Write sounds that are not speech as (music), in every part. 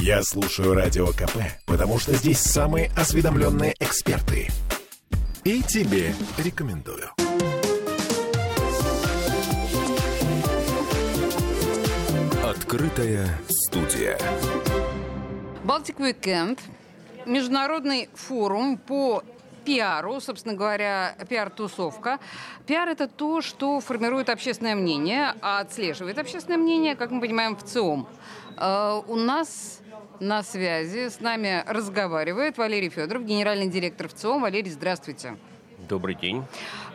Я слушаю Радио КП, потому что здесь самые осведомленные эксперты. И тебе рекомендую. Открытая студия. Baltic Weekend. Международный форум по пиару, собственно говоря, пиар-тусовка. Пиар – это то, что формирует общественное мнение, а отслеживает общественное мнение, как мы понимаем, ВЦИОМ. Э, у нас на связи с нами разговаривает Валерий Федоров, генеральный директор ВЦИОМ. Валерий, здравствуйте. Добрый день.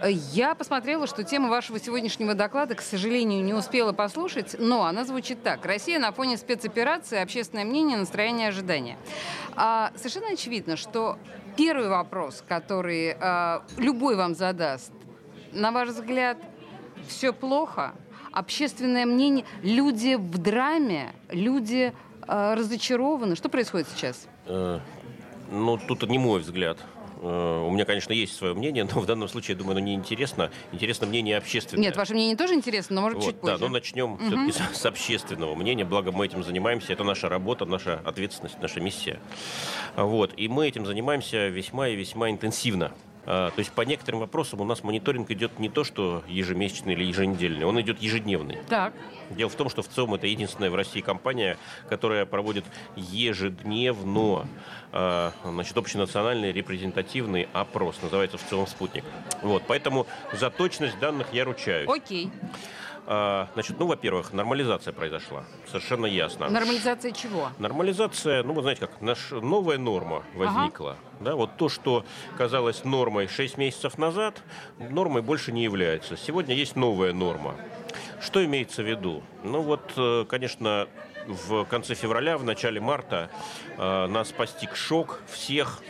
Я посмотрела, что тема вашего сегодняшнего доклада, к сожалению, не успела послушать, но она звучит так. Россия на фоне спецоперации, общественное мнение, настроение, ожидания. А, совершенно очевидно, что первый вопрос, который а, любой вам задаст, на ваш взгляд, все плохо? Общественное мнение, люди в драме, люди а, разочарованы. Что происходит сейчас? Э, ну, тут не мой взгляд. Э, у меня, конечно, есть свое мнение, (laughs) но в данном случае, я думаю, оно не интересно. Интересно мнение общественное. Нет, ваше мнение тоже интересно, но может вот, чуть позже. Да, но начнем угу. все-таки (laughs) с, с общественного мнения. Благо мы этим занимаемся. Это наша работа, наша ответственность, наша миссия. Вот. И мы этим занимаемся весьма и весьма интенсивно. А, то есть по некоторым вопросам у нас мониторинг идет не то, что ежемесячный или еженедельный, он идет ежедневный. Так. Дело в том, что в целом это единственная в России компания, которая проводит ежедневно а, значит, общенациональный репрезентативный опрос. Называется в целом «Спутник». Вот, поэтому за точность данных я ручаюсь. Окей. А, значит, ну, во-первых, нормализация произошла. Совершенно ясно. Нормализация чего? Нормализация, ну, вы знаете как, наша новая норма возникла. Ага. Да, вот то, что казалось нормой 6 месяцев назад, нормой больше не является. Сегодня есть новая норма. Что имеется в виду? Ну вот, э, конечно, в конце февраля, в начале марта э, нас постиг шок всех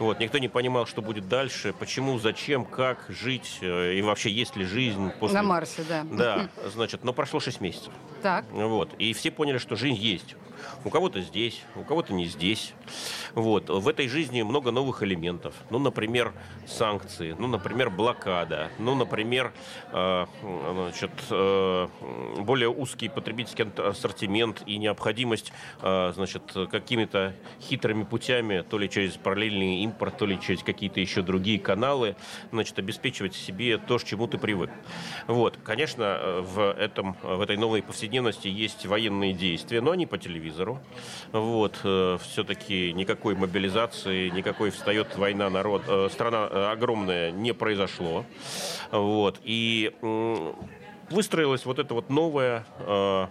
вот, никто не понимал, что будет дальше, почему, зачем, как жить э, и вообще есть ли жизнь после... На Марсе, да. Да, (laughs) значит, но прошло 6 месяцев. Так. Вот, и все поняли, что жизнь есть. У кого-то здесь, у кого-то не здесь. Вот. В этой жизни много новых элементов. Ну, например, санкции, ну, например, блокада, ну, например, э, значит, э, более узкий потребительский ассортимент и необходимость э, значит, какими-то хитрыми путями, то ли через параллельный импорт, то ли через какие-то еще другие каналы, значит, обеспечивать себе то, к чему ты привык. Вот. Конечно, в, этом, в этой новой повседневности есть военные действия, но они по телевизору. Вот. Э, Все-таки никакой мобилизации, никакой встает война, народ, э, страна э, огромная не произошло. Вот. И выстроилась вот эта вот новая, э,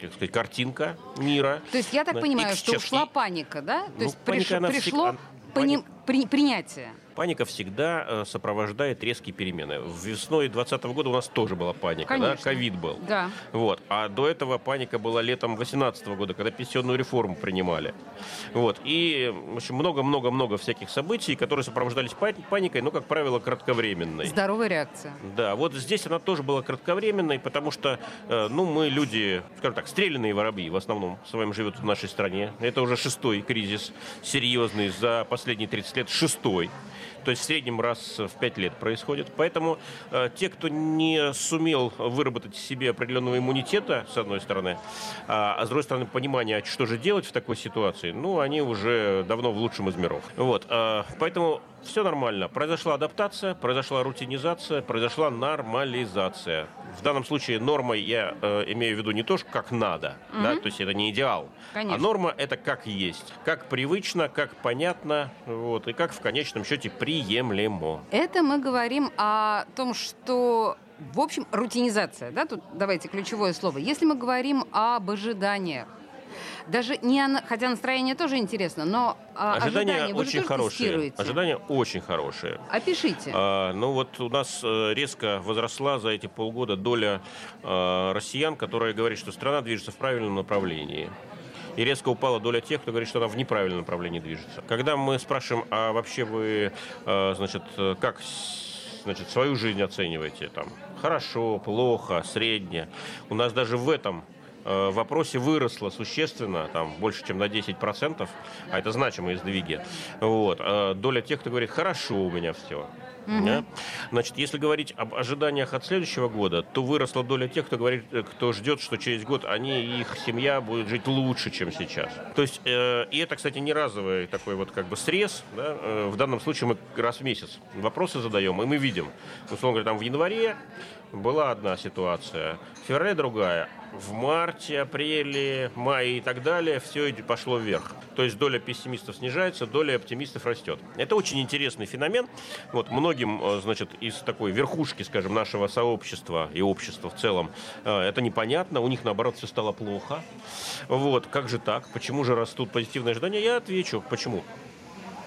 как сказать, картинка мира. То есть я так понимаю, что ушла паника, да? То ну, есть приш, пришло пони, при, принятие. Паника всегда э, сопровождает резкие перемены. Весной 2020 года у нас тоже была паника, Конечно. да, ковид был. Да. Вот. А до этого паника была летом 2018 года, когда пенсионную реформу принимали. Вот. И, много-много-много всяких событий, которые сопровождались паникой, но, как правило, кратковременной. Здоровая реакция. Да, вот здесь она тоже была кратковременной, потому что, э, ну, мы люди, скажем так, стрелянные воробьи в основном с вами живут в нашей стране. Это уже шестой кризис серьезный за последние 30 лет, шестой. То есть в среднем раз в 5 лет происходит. Поэтому э, те, кто не сумел выработать себе определенного иммунитета, с одной стороны, а, а с другой стороны, понимание, что же делать в такой ситуации, ну, они уже давно в лучшем из миров. Вот. Э, поэтому все нормально. Произошла адаптация, произошла рутинизация, произошла нормализация. В данном случае нормой я э, имею в виду не то, как надо, угу. да, то есть это не идеал, а Конечно. а норма это как есть, как привычно, как понятно, вот, и как в конечном счете приемлемо. Это мы говорим о том, что в общем, рутинизация, да, тут давайте ключевое слово. Если мы говорим об ожиданиях, даже не хотя настроение тоже интересно, но а, ожидания, ожидания очень хорошие. Ожидания очень хорошие. Опишите. А, ну вот у нас э, резко возросла за эти полгода доля а, россиян, которые говорят, что страна движется в правильном направлении и резко упала доля тех, кто говорит, что она в неправильном направлении движется. Когда мы спрашиваем, а вообще вы, э, значит, как значит, свою жизнь оцениваете? Там, хорошо, плохо, средне. У нас даже в этом в вопросе выросла существенно, там, больше, чем на 10%, а это значимые сдвиги. Вот. Э, доля тех, кто говорит, хорошо у меня все. Угу. Да? Значит, если говорить об ожиданиях от следующего года, то выросла доля тех, кто говорит, э, кто ждет, что через год они и их семья будет жить лучше, чем сейчас. То есть, э, и это, кстати, не разовый такой вот как бы срез. Да? Э, в данном случае мы раз в месяц вопросы задаем, и мы видим, условно говоря, там в январе была одна ситуация, в феврале другая, в марте, апреле, мае и так далее все пошло вверх. То есть доля пессимистов снижается, доля оптимистов растет. Это очень интересный феномен. Вот многим, э, значит, из такой верхушки, скажем, нашего сообщества и общества в целом, э, это непонятно. У них, наоборот, все стало плохо. Вот, как же так? Почему же растут позитивные ожидания? Я отвечу, почему.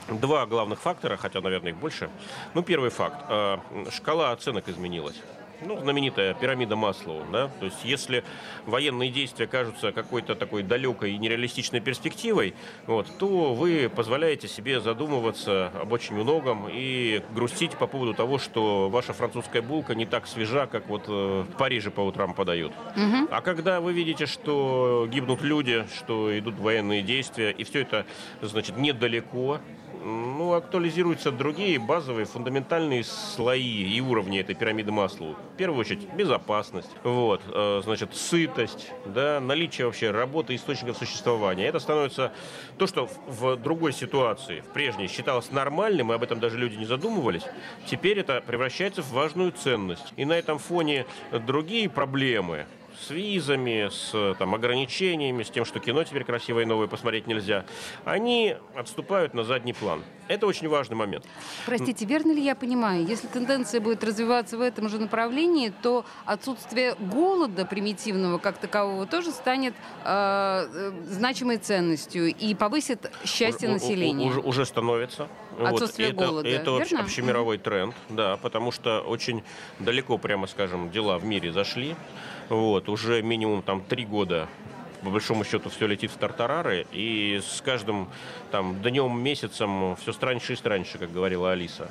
Два главных фактора, хотя, наверное, их больше. Ну, первый факт. Э, шкала оценок изменилась ну, знаменитая пирамида Маслоу, да, то есть если военные действия кажутся какой-то такой далекой и нереалистичной перспективой, вот, то вы позволяете себе задумываться об очень многом и грустить по поводу того, что ваша французская булка не так свежа, как вот э, в Париже по утрам подают. Угу. А когда вы видите, что гибнут люди, что идут военные действия, и все это, значит, недалеко, ну, актуализируются другие базовые фундаментальные слои и уровни этой пирамиды Маслоу. В первую очередь безопасность, вот, э, значит, сытость, да, наличие вообще работы источников существования. Это становится то, что в другой ситуации, в прежней, считалось нормальным, и об этом даже люди не задумывались, теперь это превращается в важную ценность. И на этом фоне другие проблемы, с визами, с там, ограничениями, с тем, что кино теперь красивое и новое посмотреть нельзя, они отступают на задний план. Это очень важный момент. Простите, верно ли я понимаю, если тенденция будет развиваться в этом же направлении, то отсутствие голода примитивного как такового тоже станет э, э значимой ценностью и повысит счастье уже, населения? Уже, уже становится. Отсутствие вот. голода, Это, это верно? общемировой тренд, да, потому что очень далеко, прямо скажем, дела в мире зашли. Вот, уже минимум там три года по большому счету все летит в тартарары, и с каждым там днем, месяцем все страньше и страньше, как говорила Алиса.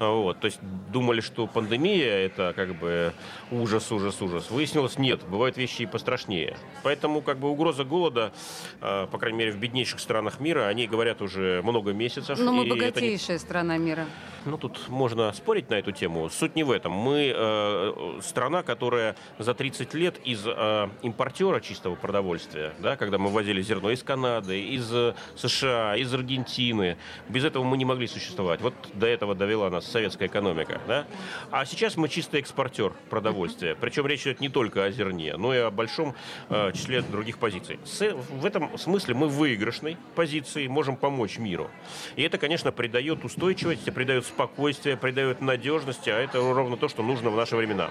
Вот, то есть думали, что пандемия это как бы ужас, ужас, ужас. Выяснилось, нет, бывают вещи и пострашнее. Поэтому как бы угроза голода, э, по крайней мере в беднейших странах мира, они говорят уже много месяцев. Но мы богатейшая не... страна мира. Ну, тут можно спорить на эту тему. Суть не в этом. Мы э, страна, которая за 30 лет из э, импортера чистого продовольствия, да, когда мы возили зерно из Канады, из э, США, из Аргентины, без этого мы не могли существовать. Вот до этого довела нас советская экономика. Да? А сейчас мы чисто экспортер продовольствия. Причем речь идет не только о зерне, но и о большом э, числе других позиций. С, в этом смысле мы в выигрышной позиции, можем помочь миру. И это, конечно, придает устойчивость, придает спокойствие, придает надежности, а это ровно то, что нужно в наши времена.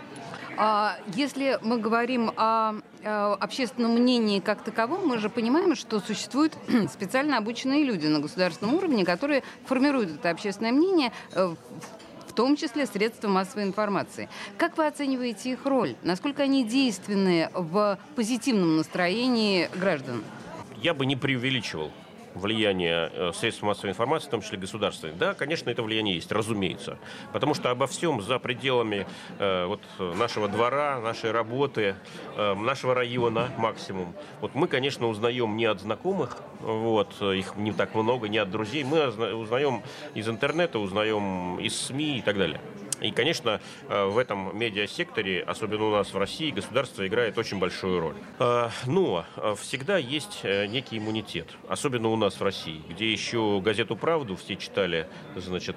А если мы говорим о общественном мнении как таковом, мы же понимаем, что существуют (clears throat) специально обученные люди на государственном уровне, которые формируют это общественное мнение э, в том числе средства массовой информации. Как вы оцениваете их роль? Насколько они действенны в позитивном настроении граждан? Я бы не преувеличивал влияние э, средств массовой информации, в том числе государственных, да, конечно, это влияние есть, разумеется. Потому что обо всем за пределами э, вот, нашего двора, нашей работы, э, нашего района максимум. Вот мы, конечно, узнаем не от знакомых, вот, их не так много, не от друзей, мы узнаем из интернета, узнаем из СМИ и так далее. И, конечно, э, в этом медиасекторе, особенно у нас в России, государство играет очень большую роль. Э, но э, всегда есть некий иммунитет, особенно у нас в России, где еще газету «Правду» все читали, значит,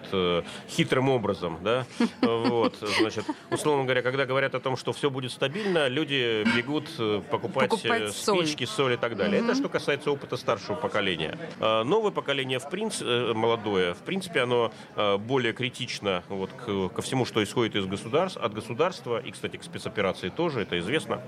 хитрым образом, да, (laughs) вот, значит, условно говоря, когда говорят о том, что все будет стабильно, люди бегут покупать, покупать спички, соль. соль и так далее. Угу. Это что касается опыта старшего поколения. Новое поколение, в принципе, молодое, в принципе, оно более критично вот, к, ко всему всему, что исходит из государств, от государства, и, кстати, к спецоперации тоже, это известно.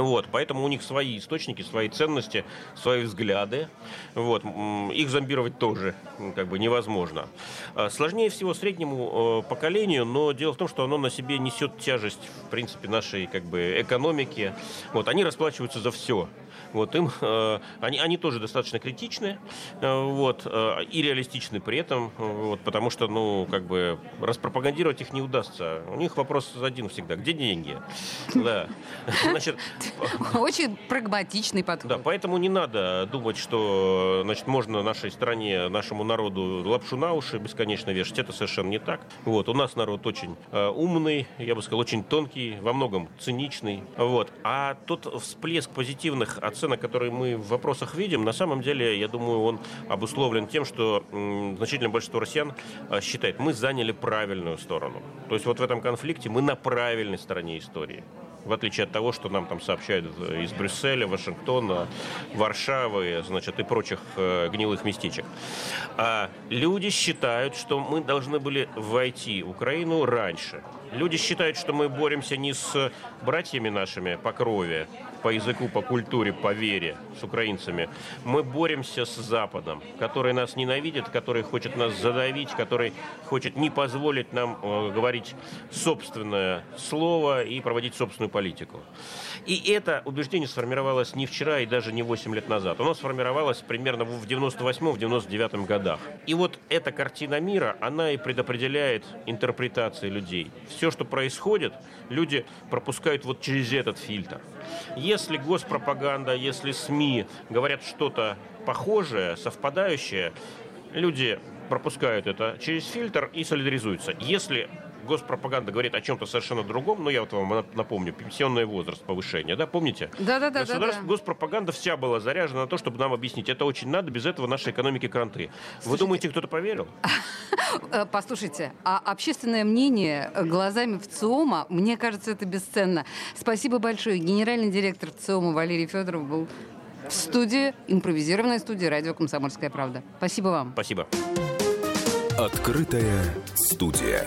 Вот, поэтому у них свои источники, свои ценности, свои взгляды. Вот, их зомбировать тоже как бы невозможно. А, сложнее всего среднему э, поколению, но дело в том, что оно на себе несет тяжесть, в принципе, нашей как бы экономики. Вот, они расплачиваются за все. Вот им, э, они, они тоже достаточно критичны э, вот, э, и реалистичны при этом, вот, потому что, ну, как бы, распропагандировать их не удастся. У них вопрос один всегда. Где деньги? Да. (laughs) Значит, (laughs) Очень прагматичный подход. Да, поэтому не надо думать, что значит, можно нашей стране, нашему народу лапшу на уши бесконечно вешать. Это совершенно не так. Вот, у нас народ очень э, умный, я бы сказал, очень тонкий, во многом циничный. Вот. А тот всплеск позитивных оценок, которые мы в вопросах видим, на самом деле, я думаю, он обусловлен тем, что м, значительное большинство россиян э, считает, мы заняли правильную сторону. То есть вот в этом конфликте мы на правильной стороне истории в отличие от того, что нам там сообщают из Брюсселя, Вашингтона, Варшавы, значит, и прочих э, гнилых местечек. А люди считают, что мы должны были войти в Украину раньше. Люди считают, что мы боремся не с братьями нашими по крови, по языку, по культуре, по вере с украинцами. Мы боремся с Западом, который нас ненавидит, который хочет нас задавить, который хочет не позволить нам э, говорить собственное слово и проводить собственную политику. И это убеждение сформировалось не вчера и даже не 8 лет назад. Оно сформировалось примерно в 98-99 годах. И вот эта картина мира, она и предопределяет интерпретации людей. Все, что происходит, люди пропускают вот через этот фильтр. Если госпропаганда, если СМИ говорят что-то похожее, совпадающее, люди пропускают это через фильтр и солидаризуются. Если госпропаганда говорит о чем-то совершенно другом, но я вот вам напомню, пенсионный возраст, повышение, да, помните? Да, да, да. да, да. Госпропаганда вся была заряжена на то, чтобы нам объяснить, это очень надо, без этого нашей экономики кранты. Слушайте, Вы думаете, кто-то поверил? Э, послушайте, а общественное мнение глазами ВЦИОМа, мне кажется, это бесценно. Спасибо большое. Генеральный директор ВЦИОМа Валерий Федоров был в студии, импровизированной студии радио «Комсомольская правда». Спасибо вам. Спасибо. Открытая студия.